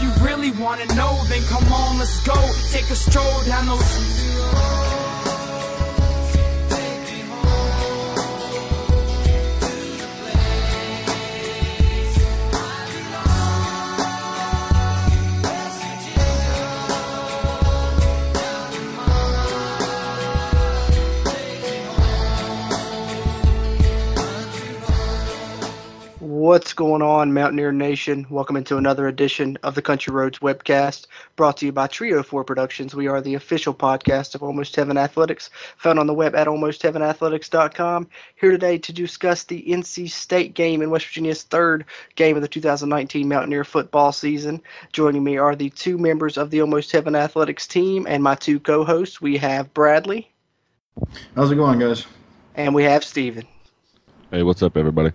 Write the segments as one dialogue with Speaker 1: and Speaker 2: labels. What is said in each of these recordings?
Speaker 1: If you really wanna know, then come on, let's go. Take a stroll down those.
Speaker 2: What's going on, Mountaineer Nation? Welcome into another edition of the Country Roads webcast, brought to you by Trio 4 Productions. We are the official podcast of Almost Heaven Athletics, found on the web at almostheavenathletics.com. Here today to discuss the NC State game in West Virginia's third game of the 2019 Mountaineer football season. Joining me are the two members of the Almost Heaven Athletics team and my two co-hosts. We have Bradley.
Speaker 3: How's it going, guys?
Speaker 2: And we have Steven.
Speaker 4: Hey, what's up, everybody?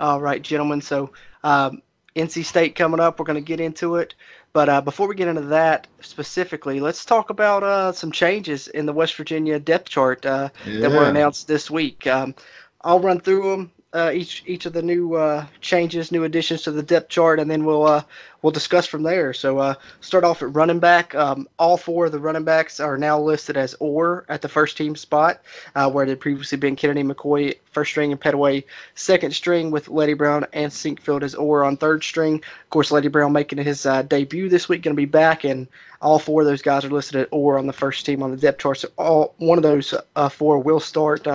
Speaker 2: All right, gentlemen. So, um, NC State coming up. We're going to get into it. But uh, before we get into that specifically, let's talk about uh, some changes in the West Virginia depth chart uh, yeah. that were announced this week. Um, I'll run through them. Uh, each each of the new uh, changes, new additions to the depth chart, and then we'll uh, we'll discuss from there. So uh, start off at running back. Um, all four of the running backs are now listed as or at the first team spot, uh, where they'd previously been Kennedy McCoy first string and Pettaway second string, with Leddie Brown and Sinkfield as or on third string. Of course, Leddie Brown making his uh, debut this week, going to be back, and all four of those guys are listed at or on the first team on the depth chart. So all one of those four will start.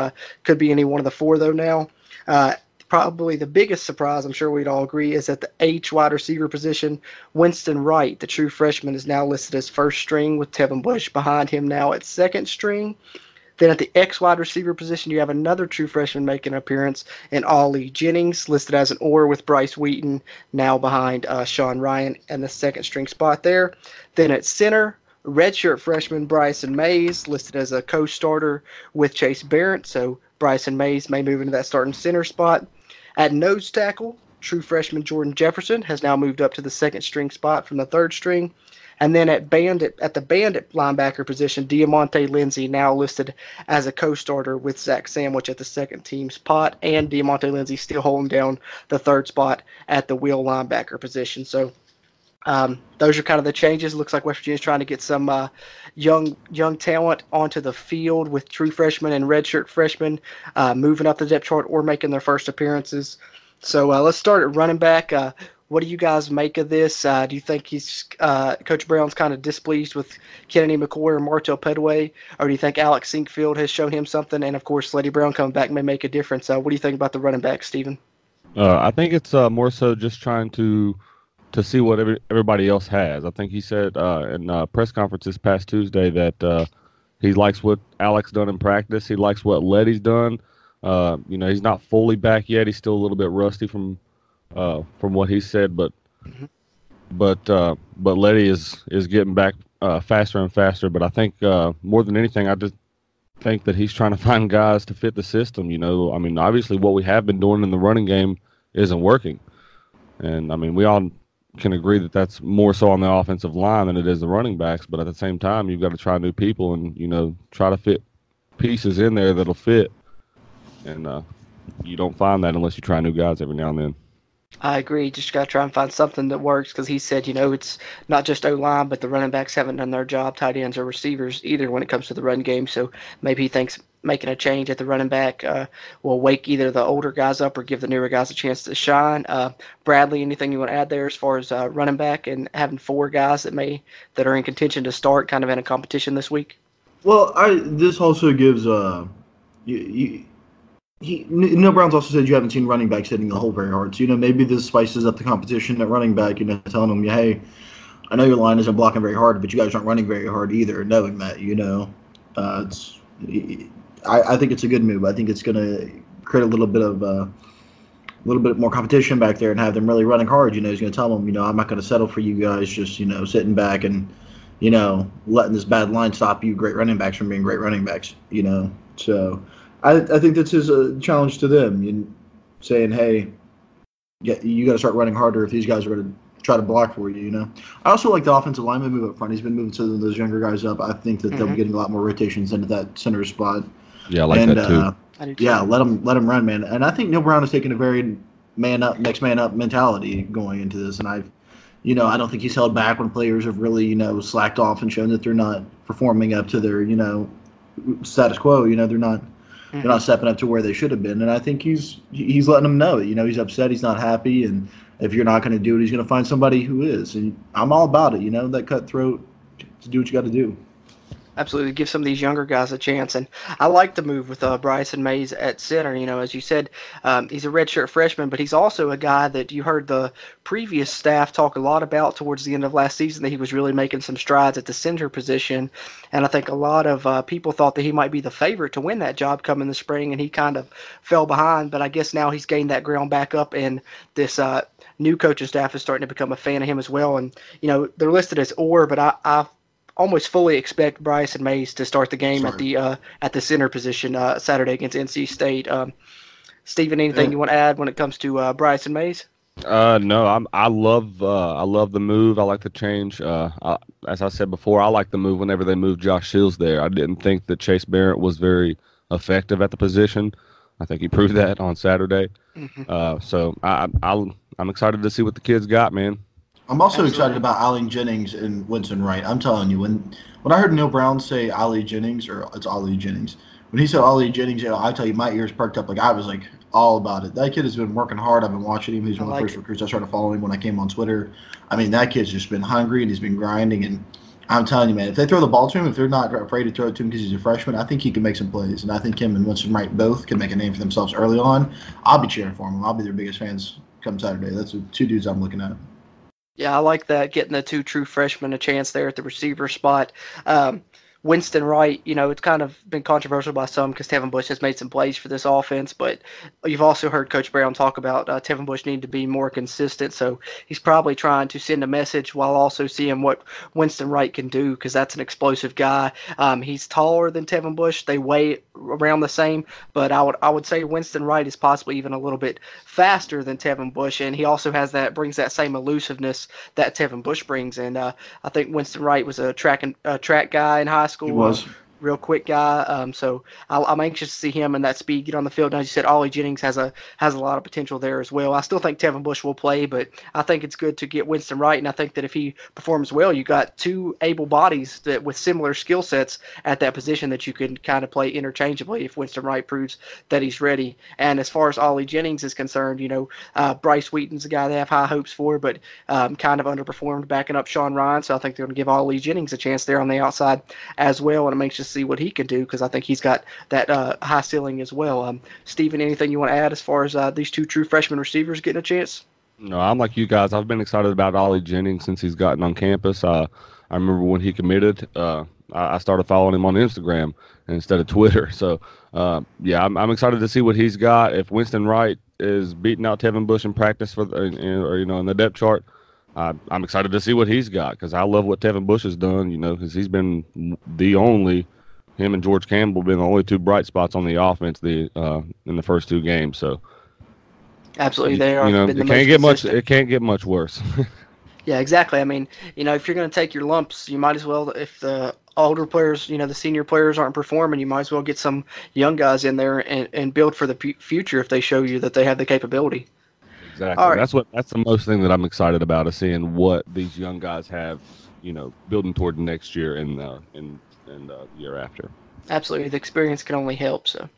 Speaker 2: could be any one of the four though now. Uh, probably the biggest surprise, I'm sure we'd all agree, is at the H wide receiver position. Winston Wright, the true freshman, is now listed as first string with Tevin Bush behind him now at second string. Then at the X wide receiver position, you have another true freshman making an appearance in Ollie Jennings, listed as an or with Bryce Wheaton, now behind uh, Sean Ryan and the second string spot there. Then at center, redshirt freshman Bryson Mays, listed as a co starter with Chase Barrett. So Bryson Mays may move into that starting center spot. At nose tackle, true freshman Jordan Jefferson has now moved up to the second string spot from the third string. And then at bandit at the bandit linebacker position, Diamante Lindsay now listed as a co-starter with Zach Sandwich at the second team spot, and Diamante Lindsay still holding down the third spot at the wheel linebacker position. So um, those are kind of the changes. Looks like West Virginia's trying to get some uh, young young talent onto the field with true freshmen and redshirt freshmen uh, moving up the depth chart or making their first appearances. So uh, let's start at running back. Uh, what do you guys make of this? Uh, do you think he's uh, Coach Brown's kind of displeased with Kennedy McCoy or Martell Pettaway, or do you think Alex Sinkfield has shown him something? And of course, Leddie Brown coming back may make a difference. what do you think about the running back, Stephen?
Speaker 4: I think it's more so just trying to to see what every, everybody else has. I think he said uh, in a press conference this past Tuesday that uh, he likes what Alex done in practice. He likes what Leddie's done. Uh, you know, he's not fully back yet. He's still a little bit rusty from uh, from what he said, but mm-hmm. but uh, but Leddie is is getting back uh, faster and faster. But I think more than anything, I just think that he's trying to find guys to fit the system. You know, I mean, obviously what we have been doing in the running game isn't working. And I mean, we all can agree that that's more so on the offensive line than it is the running backs. But at the same time, you've got to try new people and you know try to fit pieces in there that'll fit. And uh, you don't find that unless you try new guys every now and then.
Speaker 2: I agree. Just got to try and find something that works because he said, you know, it's not just O line, but the running backs haven't done their job, tight ends or receivers either when it comes to the run game. So maybe he thinks making a change at the running back uh, will wake either the older guys up or give the newer guys a chance to shine. Uh, Bradley, anything you want to add there as far as uh, running back and having four guys that may that are in contention to start, kind of in a competition this week?
Speaker 3: Well, I this also gives uh, you, you he Neal Brown's also said you haven't seen running backs hitting the hole very hard. So you know maybe this spices up the competition at running back. You know, telling them, hey, I know your line isn't blocking very hard, but you guys aren't running very hard either. Knowing that, you know, uh, it's I, I think it's a good move. I think it's going to create a little bit of uh, a little bit more competition back there and have them really running hard. You know, he's going to tell them, you know, I'm not going to settle for you guys just you know sitting back and you know letting this bad line stop you great running backs from being great running backs. You know, so I I think this is a challenge to them. You saying, hey, yeah, you got to start running harder if these guys are going to try to block for you. You know, I also like the offensive lineman move up front. He's been moving some of those younger guys up. I think that mm-hmm. they'll be mm-hmm. getting a lot more rotations into that center spot.
Speaker 4: Yeah, I like and, that too. Uh,
Speaker 3: yeah, let him let him run, man. And I think Neal Brown is taking a very man up, next man up mentality going into this. And I've, You know, I don't think he's held back when players have really, you know, slacked off and shown that they're not performing up to their, you know, status quo. You know, they're not they're not mm-hmm. stepping up to where they should have been. And I think he's he's letting them know. You know, he's upset, he's not happy, and if you're not going to do it, he's going to find somebody who is. And I'm all about it. You know, that cutthroat to do what you got to do.
Speaker 2: Absolutely, give some of these younger guys a chance, and I like the move with uh, Bryson Mays at center. You know, as you said, um, he's a redshirt freshman, but he's also a guy that you heard the previous staff talk a lot about towards the end of last season. That he was really making some strides at the center position, and I think a lot of uh, people thought that he might be the favorite to win that job coming the spring, and he kind of fell behind. But I guess now he's gained that ground back up, and this uh, new coaching staff is starting to become a fan of him as well. And you know, they're listed as or, but I, I almost fully expect Bryce and Mays to start the game
Speaker 3: Sorry.
Speaker 2: at the uh, at the center position uh, Saturday against NC State. Um, Stephen, anything
Speaker 3: Yeah.
Speaker 2: you want to add when it comes to uh, and Mays?
Speaker 4: Uh, no, I'm. I love. Uh, I love the move. I like the change. Uh, I, as I said before, I like the move whenever they moved Josh Shields there. I didn't think that Chase Barrett was very effective at the position. I think he proved that on Saturday.
Speaker 2: Mhm.
Speaker 4: Uh, so I, I, I'm excited to see what the kids got, man.
Speaker 3: I'm also
Speaker 2: Absolutely.
Speaker 3: excited about Allen Jennings and Winston Wright. I'm telling you, when when I heard Neal Brown say Ali Jennings, or it's Ollie Jennings, when he said Ollie Jennings, you know, I tell you, my ears perked up. Like I was like all about it. That kid has been working hard. I've been watching him. He's one
Speaker 2: I
Speaker 3: of the first
Speaker 2: it.
Speaker 3: recruits I started following when I came on Twitter. I mean, that kid's just been hungry and he's been grinding. And I'm telling you, man, if they throw the ball to him, if they're not afraid to throw it to him because he's a freshman, I think he can make some plays. And I think him and Winston Wright both can make a name for themselves early on. I'll be cheering for him. I'll be their biggest fans come Saturday. That's the two dudes I'm looking at.
Speaker 2: Yeah, I like that getting the two true freshmen a chance there at the receiver spot. Um, Winston Wright, you know, it's kind of been controversial by some because Tevin Bush has made some plays for this offense, but you've also heard Coach Brown talk about uh, Tevin Bush needing to be more consistent. So he's probably trying to send a message while also seeing what Winston Wright can do because that's an explosive guy. Um, he's taller than Tevin Bush. They weigh around the same, but I would I would say Winston Wright is possibly even a little bit faster than Tevin Bush, and he also has that brings that same elusiveness that Tevin Bush brings. And uh, I think Winston Wright was a track and track guy in high school.
Speaker 3: He was.
Speaker 2: Real quick guy. Um, so I, I'm anxious to see him and that speed get on the field. And as you said, Ollie Jennings has a has a lot of potential there as well. I still think Tevin Bush will play, but I think it's good to get Winston Wright. And I think that if he performs well, you got two able bodies that with similar skill sets at that position that you can kind of play interchangeably if Winston Wright proves that he's ready. And as far as Ollie Jennings is concerned, you know, uh, Bryce Wheaton's a guy they have high hopes for, but um, kind of underperformed backing up Sean Ryan. So I think they're going to give Ollie Jennings a chance there on the outside as well. And I'm anxious to see what he can do because I think he's got that uh, high ceiling as well. Um, Stephen, anything you want to add as far as uh, these two true freshman receivers getting a chance?
Speaker 4: No, I'm like you guys. I've been excited about Ollie Jennings since he's gotten on campus. Uh, I remember when he committed. Uh, I started following him on Instagram instead of Twitter. So, uh, yeah, I'm, I'm excited to see what he's got. If Winston Wright is beating out Tevin Bush in practice for, the, in- in- or you know, in the depth chart, I'm excited to see what he's got because I love what Tevin Bush has done. You know, because he's been the only him and George Campbell been the only two bright spots on the offense the uh, in the first two games. So,
Speaker 2: Absolutely, they are.
Speaker 4: you know, it can't get much. It can't get much worse.
Speaker 2: Yeah, exactly. I mean, you know, if you're going to take your lumps, you might as well, if the older players, you know, the senior players aren't performing, you might as well get some young guys in there and, and build for the pu- future if they show you that they have the capability.
Speaker 4: Exactly.
Speaker 2: Right.
Speaker 4: That's what. That's the most thing that I'm excited about is seeing what these young guys have. You know, building toward next year and uh, and and uh, year after.
Speaker 2: Absolutely, the experience can only help. So,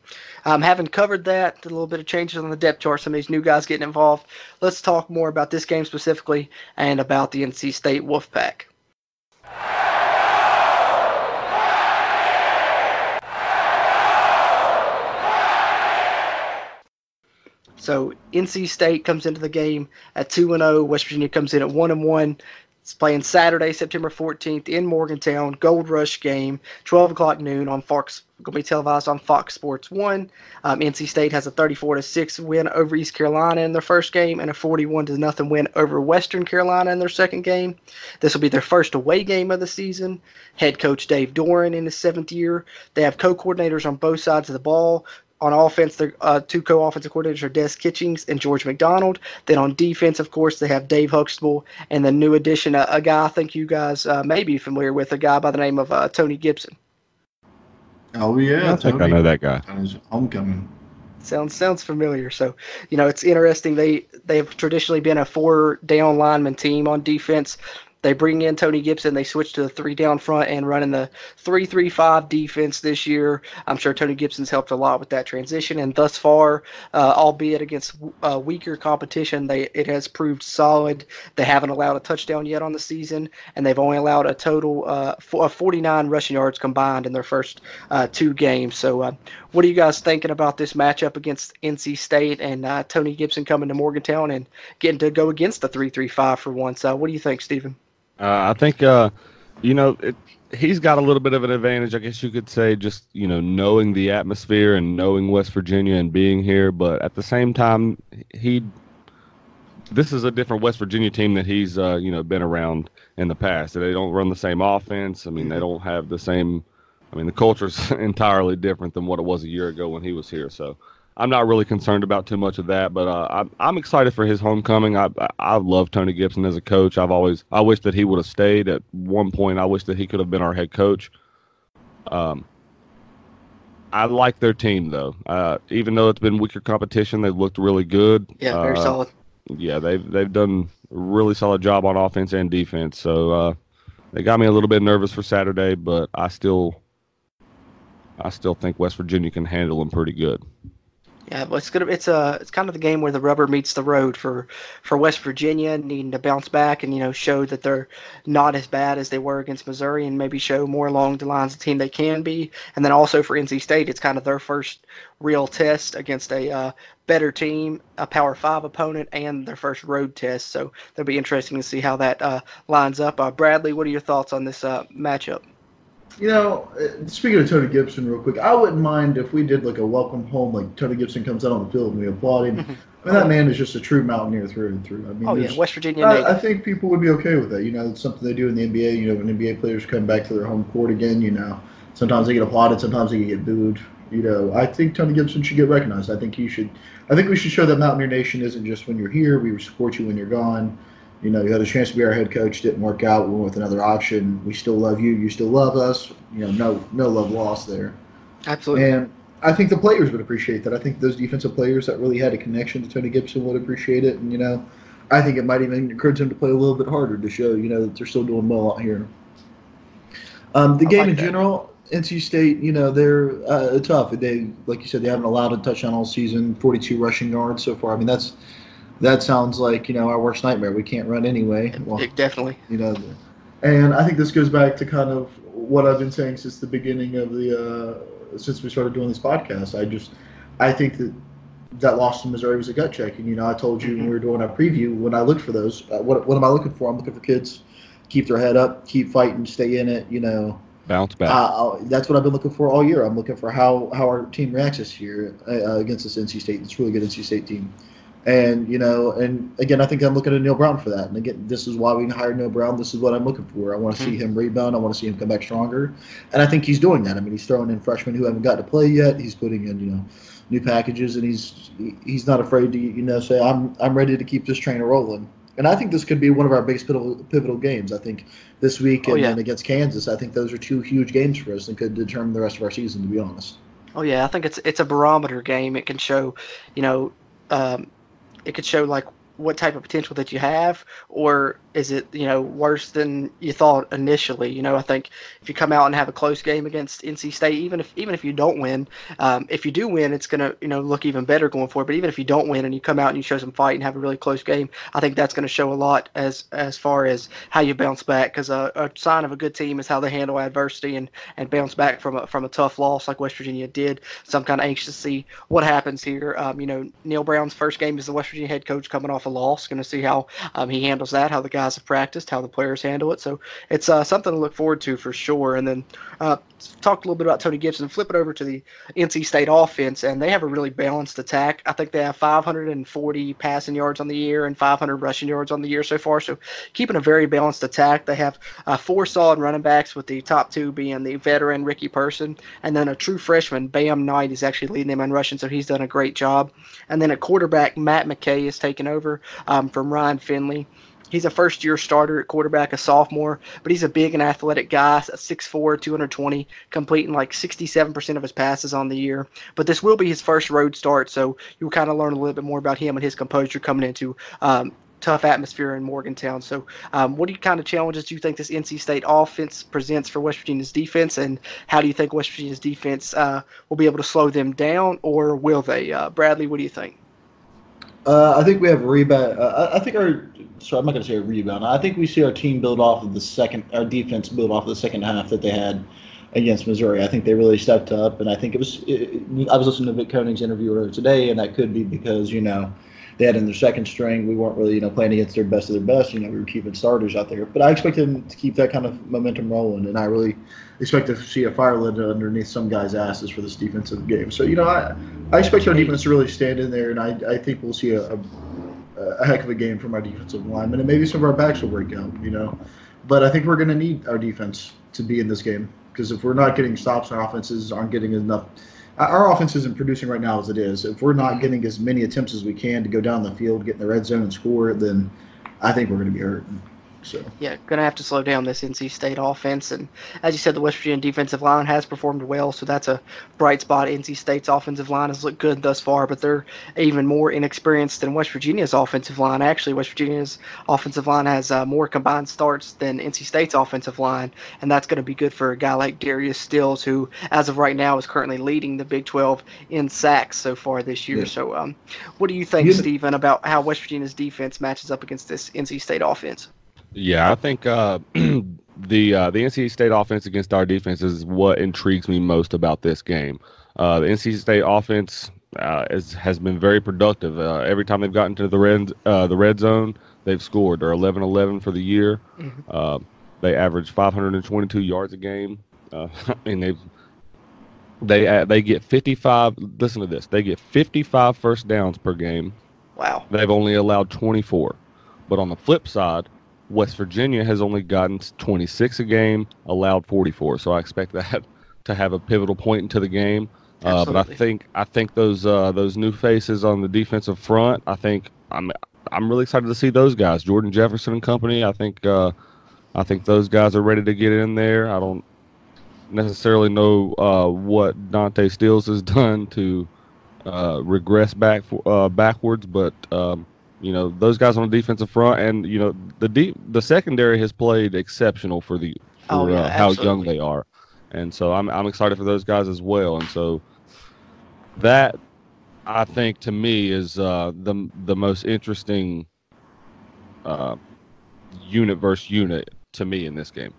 Speaker 2: um, having covered that, a little bit of changes on the depth chart, some of these new guys getting involved. Let's talk more about this game specifically and about the NC State Wolfpack. So NC State comes into the game at two and zero. West Virginia comes in at one and one. It's playing Saturday, September 14th in Morgantown. Gold Rush game, 12 o'clock noon on Fox. Going to be televised on Fox Sports One. Um, NC State has a 34 to six win over East Carolina in their first game, and a 41 to nothing win over Western Carolina in their second game. This will be their first away game of the season. Head coach Dave Doeren in his seventh year. They have co-coordinators on both sides of the ball. On offense, their uh, two co-offensive coordinators are Des Kitchings and George McDonald. Then on defense, of course, they have Dave Huxtable and the new addition, a, a guy I think you guys uh, may be familiar with, a guy by the name of uh, Tony Gibson.
Speaker 3: Oh yeah,
Speaker 4: I think I know that guy.
Speaker 3: Homecoming.
Speaker 2: sounds sounds familiar. So, you know, it's interesting. They they have traditionally been a four down lineman team on defense. They bring in Tony Gibson. They switch to the three down front and running the three-three-five defense this year. I'm sure Tony Gibson's helped a lot with that transition. And thus far, uh, albeit against uh, weaker competition, they it has proved solid. They haven't allowed a touchdown yet on the season, and they've only allowed a total uh, of 49 rushing yards combined in their first uh, two games. So, uh, what are you guys thinking about this matchup against NC State and uh, Tony Gibson coming to Morgantown and getting to go against the three-three-five for once? what do you think, Stephen?
Speaker 4: Uh, I think, uh, you know, it, he's got a little bit of an advantage, I guess you could say, just you know, knowing the atmosphere and knowing West Virginia and being here. But at the same time, he, this is a different West Virginia team that he's, uh, you know, been around in the past. They don't run the same offense. I mean, they mm-hmm. don't have the same. I mean, the culture's entirely different than what it was a year ago when he was here. So I'm not really concerned about too much of that, but uh, I'm, I'm excited for his homecoming. I I love Tony Gibson as a coach. I've always I wish that he would have stayed. At one point, I wish that he could have been our head coach. Um, I like their team though. Uh, even though it's been weaker competition, they've looked really good.
Speaker 2: Yeah, very
Speaker 4: uh,
Speaker 2: solid.
Speaker 4: Yeah, they've they've done a really solid job on offense and defense. So uh, they got me a little bit nervous for Saturday, but I still I still think West Virginia can handle them pretty good.
Speaker 2: Yeah, but it's gonna it's a it's kind of the game where the rubber meets the road for for West Virginia needing to bounce back and you know show that they're not as bad as they were against Missouri and maybe show more along the lines of the team they can be. And then also for NC State, it's kind of their first real test against a uh, better team, a Power Five opponent, and their first road test. So it'll be interesting to see how that uh, lines up. Uh, Bradley, what are your thoughts on this uh, matchup?
Speaker 3: You know, uh, speaking of Tony Gibson, real quick, I wouldn't mind if we did like a welcome home, like Tony Gibson comes out on the field and we applaud him. Mm-hmm. I mean, that man is just a true mountaineer through and through. I mean,
Speaker 2: oh yeah, West Virginia.
Speaker 3: I, I, think people would be okay with that. You know, it's something they do in the NBA. You know, when NBA players come back to their home court again, you know, sometimes they get applauded, sometimes they get booed. You know, I think Tony Gibson should get recognized. I think he should. I think we should show that Mountaineer Nation isn't just when you're here. We support you when you're gone. You know, you had a chance to be our head coach, didn't work out. We went with another option. We still love you. You still love us. You know, no no love lost there.
Speaker 2: Absolutely.
Speaker 3: And I think the players would appreciate that. I think those defensive players that really had a connection to Tony Gibson would appreciate it. And you know, I think it might even encourage them to play a little bit harder to show you know that they're still doing well out here. Um, the I game like in that. general, NC State, you know, they're uh, tough. They, like you said, they haven't allowed a touchdown all season. Forty-two rushing yards so far. I mean, that's that sounds like you know our worst nightmare. We can't run anyway.
Speaker 2: Well, definitely.
Speaker 3: You know, and I think this goes back to kind of what I've been saying since the beginning of the uh, since we started doing this podcast. I just I think that that loss in Missouri was a gut check, and you know I told you mm-hmm. when we were doing our preview when I looked for those. Uh, what what am I looking for? I'm looking for kids keep their head up, keep fighting, stay in it. You know.
Speaker 4: Bounce back.
Speaker 3: Uh, that's what I've been looking for all year. I'm looking for how, how our team reacts this year uh, against this NC State. It's really good NC State team. And you know, and again, I think I'm looking at Neal Brown for that. And again, this is why we hired Neal Brown. This is what I'm looking for. I want to mm-hmm. see him rebound. I want to see him come back stronger. And I think he's doing that. I mean, he's throwing in freshmen who haven't got to play yet. He's putting in, you know, new packages, and he's he's not afraid to, you know, say I'm I'm ready to keep this train rolling. And I think this could be one of our biggest pivotal, pivotal games. I think this week oh, and yeah. then against Kansas, I think those are two huge games for us and could determine the rest of our season. To be honest.
Speaker 2: Oh yeah, I think it's it's a barometer game. It can show, you know, um, it could show like what type of potential that you have, or is it you know worse than you thought initially? You know, I think if you come out and have a close game against NC State, even if even if you don't win, um, if you do win, it's gonna you know look even better going forward. But even if you don't win and you come out and you show some fight and have a really close game, I think that's to show a lot as as far as how you bounce back. Because a, a, sign of a good team is how they handle adversity and and bounce back from a from a tough loss like West Virginia did. So I'm kind of anxious to see what happens here. Um, you know, Neal Brown's first game as the West Virginia head coach coming off a loss. To see how um, he handles that, how the guys have practiced, how the players handle it. So it's uh, something to look forward to for sure. And then uh, talk a little bit about Tony Gibson. Flip it over to the NC State offense, and they have a really balanced attack. I think they have 540 passing yards on the year and 500 rushing yards on the year so far. So keeping a very balanced attack. They have uh, four solid running backs, with the top two being the veteran Ricky Person, and then a true freshman Bam Knight is actually leading them in rushing. So he's done a great job. And then a quarterback Matt McKay is taking over um, from Ryan Finley. He's a first year starter at quarterback, a sophomore, but he's a big and athletic guy, 6'4, 220, completing like 67% of his passes on the year. But this will be his first road start, so you'll kind of learn a little bit more about him and his composure coming into um, tough atmosphere in Morgantown. So, um, what kind of challenges do you think this NC State offense presents for West Virginia's defense, and how do you think West Virginia's defense uh, will be able to slow them down, or will they? Uh, Bradley, what do you think?
Speaker 3: Uh, I think we have rebound. Uh, I think our sorry, I'm not going to say a rebound. I think we see our team build off of the second, our defense build off of the second half that they had against Missouri. I think they really stepped up, and I think it was. It, I was listening to Vic Koenning's interview earlier today, and that could be because you know they had in their second string. We weren't really, you know, playing against their best of their best. You know, we were keeping starters out there. But I expect them to keep that kind of momentum rolling, and I really expect to see a fire lit underneath some guys' asses for this defensive game. So, you know, I, I expect our defense to really stand in there, and I, I think we'll see a, a, a heck of a game from our defensive linemen, and maybe some of our backs will break out, you know. But I think we're going to need our defense to be in this game because if we're not getting stops, our offenses aren't getting enough – our offense isn't producing right now as it is. If we're not mm-hmm. getting as many attempts as we can to go down the field, get in the red zone and score, then I think we're going to be hurting. So
Speaker 2: yeah, gonna have to slow down this NC State offense, and as you said, the West Virginia defensive line has performed well, so that's a bright spot. NC State's offensive line has looked good thus far, but they're even more inexperienced than West Virginia's offensive line. Actually, West Virginia's offensive line has uh, more combined starts than NC State's offensive line, and that's going to be good for a guy like Darius Stills, who, as of right now, is currently leading the Big 12 in sacks so far this year. Yeah. So, um, what do you think, yeah. Stephen, about how West Virginia's defense matches up against this NC State offense?
Speaker 4: Yeah, I think uh, the uh, the NC State offense against our defense is what intrigues me most about this game. Uh, the NC State offense uh, is, has been very productive. Uh, every time they've gotten to the red uh, the red zone, they've scored. They're 11-11 for the year. Mm-hmm. they average 522 yards a game. I mean, they've they they get 55. Listen to this. They get 55 first downs per game.
Speaker 2: Wow.
Speaker 4: They've only allowed 24. But on the flip side, West Virginia has only gotten 26 a game, allowed 44. So I expect that to have a pivotal point into the game. Uh, but I think I think those uh, those new faces on the defensive front. I think I'm I'm really excited to see those guys, Jordan Jefferson and company. I think uh, I think those guys are ready to get in there. I don't necessarily know uh, what Dante Stills has done to uh, regress back uh, backwards, but um, you know those guys on the defensive front, and you know the deep the secondary has played exceptional for the for oh, yeah, uh, how young they are, and so I'm I'm excited for those guys as well, and so that I think to me is uh, the the most interesting uh, unit versus unit to me in this game.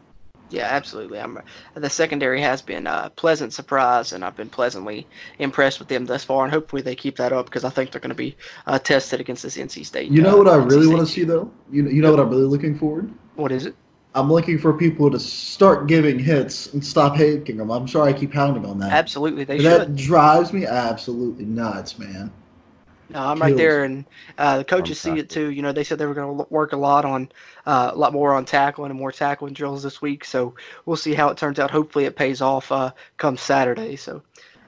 Speaker 2: Yeah, absolutely. I'm the secondary has been a pleasant surprise, and I've been pleasantly impressed with them thus far. And hopefully they keep that up because I think they're going to be uh, tested against this NC State.
Speaker 3: You know uh, what I really want to see though. You know, you know what I'm really looking forward.
Speaker 2: What is it?
Speaker 3: I'm looking for people to start giving hits and stop hating them. I'm sorry I keep pounding on that.
Speaker 2: Absolutely, they
Speaker 3: should. That drives me absolutely nuts, man.
Speaker 2: No, I'm right there, and uh, the coaches see it too. You know, they said they were going to work a lot on uh, a lot more on tackling and more tackling drills this week. So we'll see how it turns out. Hopefully, it pays off uh, come Saturday. So,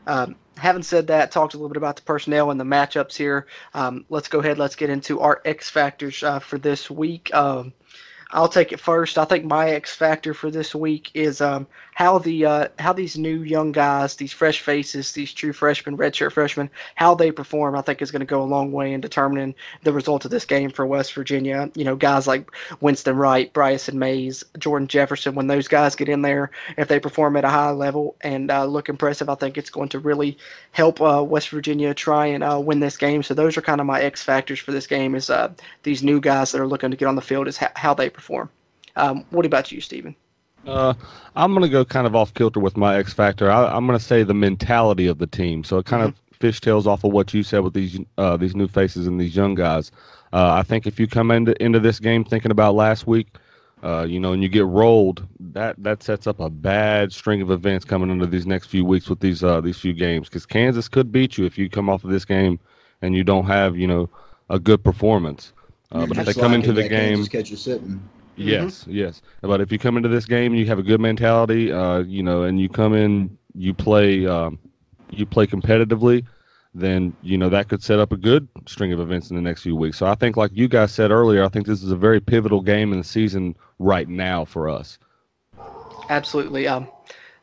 Speaker 2: um, having said that, talked a little bit about the personnel and the matchups here. Um, let's go ahead. Let's get into our X factors uh, for this week. Um, I'll take it first. I think my X factor for this week is um, how the uh, how these new young guys, these fresh faces, these true freshmen, redshirt freshmen, how they perform. I think is going to go a long way in determining the result of this game for West Virginia. You know, guys like Winston Wright, Bryson Mays, Jordan Jefferson. When those guys get in there, if they perform at a high level and uh, look impressive, I think it's going to really help uh, West Virginia try and uh, win this game. So those are kind of my X factors for this game. Is uh, these new guys that are looking to get on the field is ha- how they perform perform. Um, what about you, Stephen?
Speaker 4: Uh, I'm going to go kind of off kilter with my X factor. I, am going to say the mentality of the team. So it kind mm-hmm. of fishtails off of what you said with these uh, these new faces and these young guys. Uh, I think if you come into into this game thinking about last week, uh, you know, and you get rolled, that that sets up a bad string of events coming into these next few weeks with these uh, these few games. Because Kansas could beat you if you come off of this game and you don't have you know a good performance. Uh, but if they come into the game,
Speaker 3: catch you sitting.
Speaker 4: Yes, mm-hmm. yes. But if you come into this game and you have a good mentality, uh, you know, and you come in, you play, um, you play competitively. then you know that could set up a good string of events in the next few weeks. So I think, like you guys said earlier, I think this is a very pivotal game in the season right now for us.
Speaker 2: Absolutely. Um,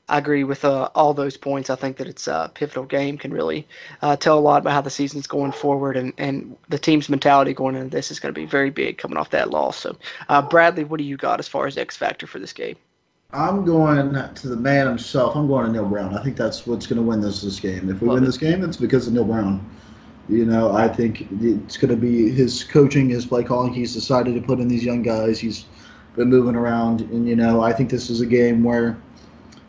Speaker 2: I agree with uh, all those points. I think that it's a pivotal game, can really uh, tell a lot about how the season's going forward, and, and the team's mentality going into this is going to be very big coming off that loss. So, uh, Bradley, what do you got as far as X factor for this game?
Speaker 3: I'm going to the man himself. I'm going to Neal Brown. I think that's what's going to win this this game. If we
Speaker 2: Love
Speaker 3: win
Speaker 2: it.
Speaker 3: this game, it's because of Neal Brown. You know, I think it's going to be his coaching, his play calling. He's decided to put in these young guys. He's been moving around, and you know, I think this is a game where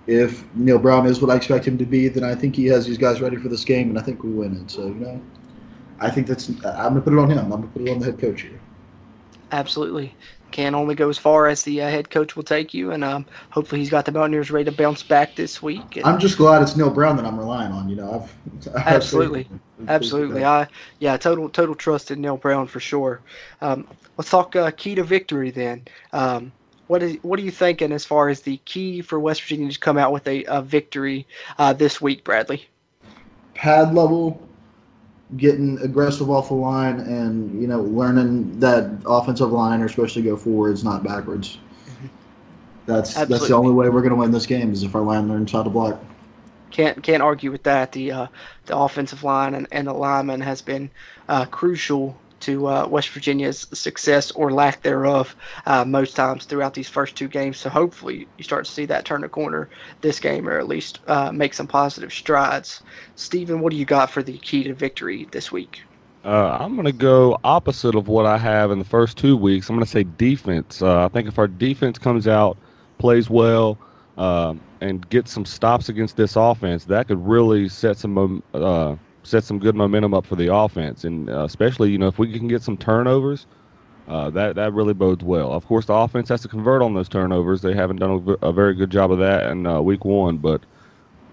Speaker 3: if Neal Brown is what I expect him to be, then I think he has these guys ready for this game, and I think we win it. So you know, I think that's. I'm going to put it on him. I'm going to put it on the head coach here.
Speaker 2: Absolutely. Can only go as far as the uh, head coach will take you, and um, hopefully he's got the Mountaineers ready to bounce back this week. And
Speaker 3: I'm just glad it's Neal Brown that I'm relying on. You know, I've, I've
Speaker 2: Absolutely. absolutely, I yeah, total total trust in Neal Brown for sure. Um, let's talk uh, key to victory then. Um, what is what are you thinking as far as the key for West Virginia to come out with a, a victory uh, this week, Bradley?
Speaker 3: pad level, getting aggressive off the line, and you know learning that offensive line are supposed to go forwards, not backwards. That's that's
Speaker 2: Absolutely.
Speaker 3: the only way we're going to win this game is if our line learns how to block.
Speaker 2: Can't can't argue with that. The uh, the offensive line and, and the lineman has been uh, crucial to uh, West Virginia's success or lack thereof uh, most times throughout these first two games. So hopefully you start to see that turn a corner this game, or at least uh, make some positive strides. Stephen, what do you got for the key to victory this week?
Speaker 4: Uh, I'm going to go opposite of what I have in the first two weeks. I'm going to say defense. Uh, I think if our defense comes out, plays well, um, and gets some stops against this offense, that could really set some uh, set some good momentum up for the offense. And uh, especially, you know, if we can get some turnovers, uh, that that really bodes well. Of course, the offense has to convert on those turnovers. They haven't done a very good job of that in uh, week one, but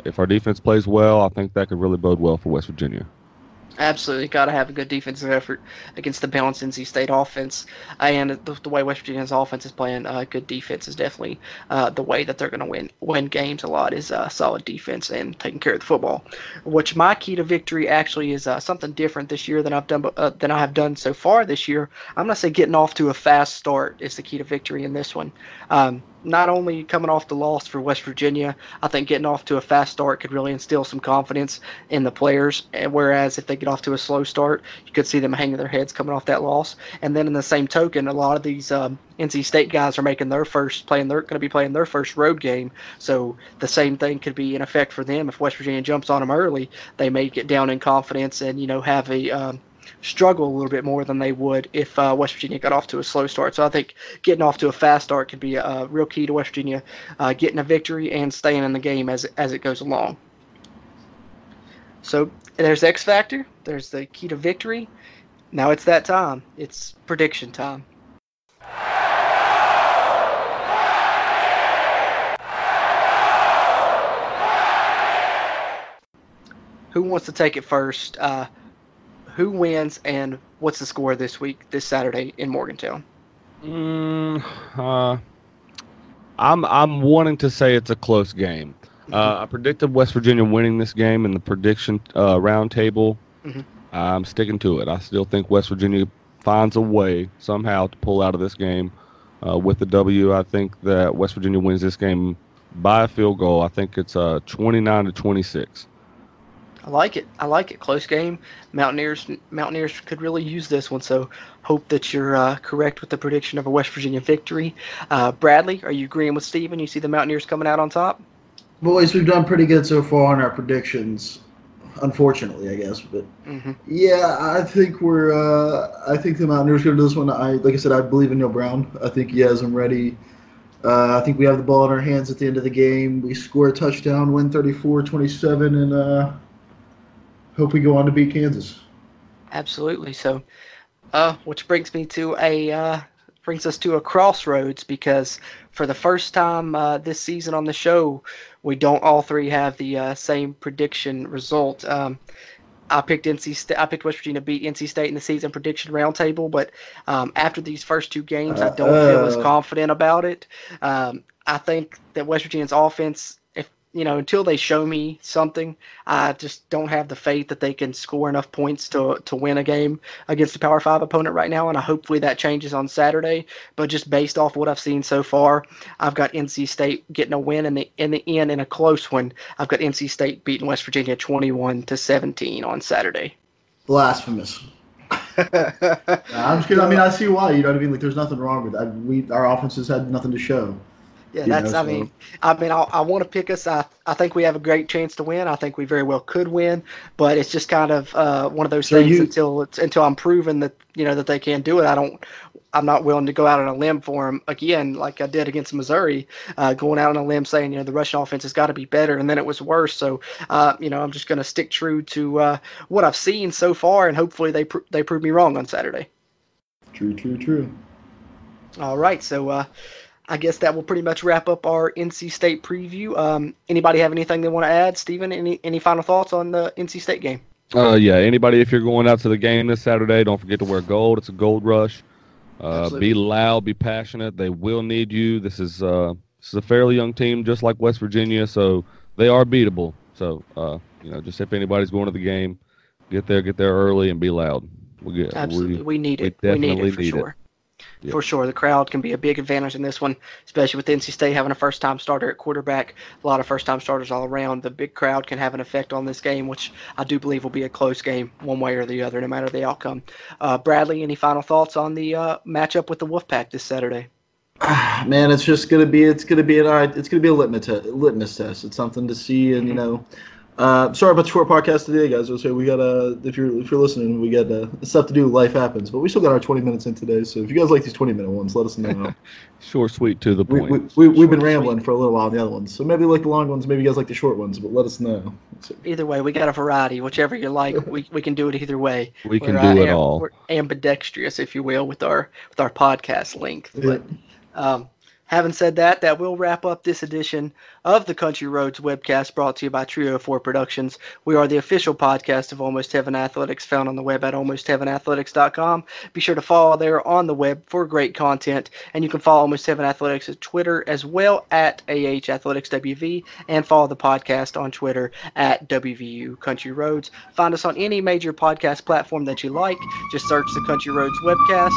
Speaker 4: if our defense plays well, I think that could really bode well for West Virginia.
Speaker 2: Absolutely, got to have a good defensive effort against the balanced NC State offense, and the, the way West Virginia's offense is playing, uh, good defense is definitely uh, the way that they're going to win win games a lot. Is uh, solid defense and taking care of the football. Which my key to victory actually is uh, something different this year than I've done uh, than I have done so far this year. I'm going to say getting off to a fast start is the key to victory in this one. Um, not only coming off the loss for West Virginia, I think getting off to a fast start could really instill some confidence in the players. And whereas if they get off to a slow start, you could see them hanging their heads coming off that loss. And then in the same token, a lot of these um, NC State guys are making their first playing. They're going to be playing their first road game, so the same thing could be in effect for them. If West Virginia jumps on them early, they may get down in confidence and you know have a um, struggle a little bit more than they would if uh, West Virginia got off to a slow start. So I think getting off to a fast start could be a, real key to West Virginia uh, getting a victory and staying in the game as as it goes along. So there's X factor. There's the key to victory. Now it's that time. It's prediction time. Who wants to take it first? Uh, who wins and what's the score this week, this Saturday in Morgantown?
Speaker 4: Mm, uh, I'm I'm wanting to say it's a close game. Uh, I predicted West Virginia winning this game in the prediction uh, roundtable.
Speaker 2: Mhm.
Speaker 4: I'm sticking to it. I still think West Virginia finds a way somehow to pull out of this game uh, with the W. I think that West Virginia wins this game by a field goal. I think it's uh, 29 to 26.
Speaker 2: I like it. I like it. Close game. Mountaineers Mountaineers could really use this one. So hope that you're uh, correct with the prediction of a West Virginia victory. Uh, Bradley, are you agreeing with Steven? You see the Mountaineers coming out on top?
Speaker 3: Boys, we've done pretty good so far in our predictions. Unfortunately, I guess, but
Speaker 2: hmm
Speaker 3: yeah, I think we're. Uh, I think the Mountaineers going to do this one. I like I said, I believe in Neal Brown. I think he has them ready. Uh, I think we have the ball in our hands at the end of the game. We score a touchdown, win 34-27, and uh, hope we go on to beat Kansas.
Speaker 2: Absolutely. So, uh, which brings me to a uh, brings us to a crossroads because for the first time uh, this season on the show, we don't all three have the uh, same prediction result. Um, I picked NC State. I picked West Virginia to beat NC State in the season prediction roundtable, but um, after these first two games, I don't feel as confident about it. Um, I think that West Virginia's offense, if you know, until they show me something, I just don't have the faith that they can score enough points to to win a game against a Power Five opponent right now. And I hopefully that changes on Saturday. But just based off what I've seen so far, I've got NC State getting a win in the in the end in a close one. I've got NC State beating West Virginia 21 to 17 on Saturday.
Speaker 3: Blasphemous. I'm just kidding. I mean, I see why. You know what I mean? Like, there's nothing wrong with that. We our offenses had nothing to show.
Speaker 2: Yeah, that's. Know, I mean, I mean, I, I want to pick us. I, I think we have a great chance to win. I think we very well could win, but it's just kind of uh, one of those so things you, until it's until I'm proven that you know that they can do it. I don't. I'm not willing to go out on a limb for them again, like I did against Missouri, uh, going out on a limb saying, you know, the Russian offense has got to be better, and then it was worse. So, uh, you know, I'm just going to stick true to uh, what I've seen so far, and hopefully they pr- they prove me wrong on Saturday.
Speaker 3: True, true, true.
Speaker 2: All right, so uh, I guess that will pretty much wrap up our NC State preview. Um, anybody have anything they want to add, Stephen? Any any final thoughts on the NC State game?
Speaker 4: Uh, yeah. Anybody, if you're going out to the game this Saturday, don't forget to wear gold. It's a gold rush. Uh, be loud, be passionate. They will need you. This is uh, this is a fairly young team, just like West Virginia, so they are beatable. So uh, you know, just if anybody's going to the game, get there, get there early, and be loud.
Speaker 2: We get, Absolutely, we, we need it. We, we need it for sure. It yep. for sure. The crowd can be a big advantage in this one, especially with NC State having a first time starter at quarterback. A lot of first time starters all around. The big crowd can have an effect on this game, which I do believe will be a close game, one way or the other, no matter the outcome. Uh, Bradley, any final thoughts on the uh, matchup with the Wolfpack this Saturday?
Speaker 3: Man, it's just gonna be it's gonna be an it's gonna be a litmus test. Litmus test. It's something to see, and you mm-hmm. know, uh, sorry about the short podcast today, guys. So we got uh, if you're if you're listening, we got uh, stuff to do. Life happens, but we still got our 20 minutes in today. So if you guys like these 20 minute ones, let us know.
Speaker 4: short, sweet, to the point.
Speaker 3: We, we, we, have been rambling sweet. for a little while on the other ones, so maybe you like the long ones, maybe you guys like the short ones, but let us know.
Speaker 2: So. Either way, we got a variety. Whichever you like, we, we can do it either way.
Speaker 4: We can we're, do it all.
Speaker 2: We're ambidextrous, if you will, with our with our podcast length. But um, Having said that, that will wrap up this edition of the Country Roads webcast brought to you by Trio 4 Productions. We are the official podcast of Almost Heaven Athletics found on the web at almostheavenathletics.com. Be sure to follow there on the web for great content. And you can follow Almost Heaven Athletics at Twitter as well at AH Athletics WV and follow the podcast on Twitter at WVU Country Roads. Find us on any major podcast platform that you like. Just search the Country Roads webcast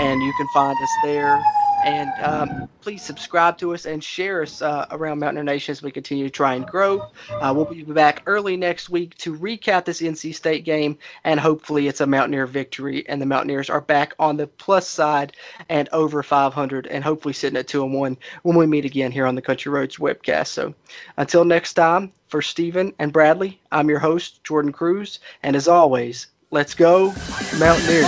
Speaker 2: and you can find us there and um, please subscribe to us and share us uh, around Mountaineer Nation as we continue to try and grow. Uh, we'll be back early next week to recap this NC State game, and hopefully it's a Mountaineer victory, and the Mountaineers are back on the plus side and over 500, and hopefully sitting at two and one when we meet again here on the Country Roads webcast. So until next time, for Stephen and Bradley, I'm your host Jordan Cruz, and as always, let's go Mountaineers.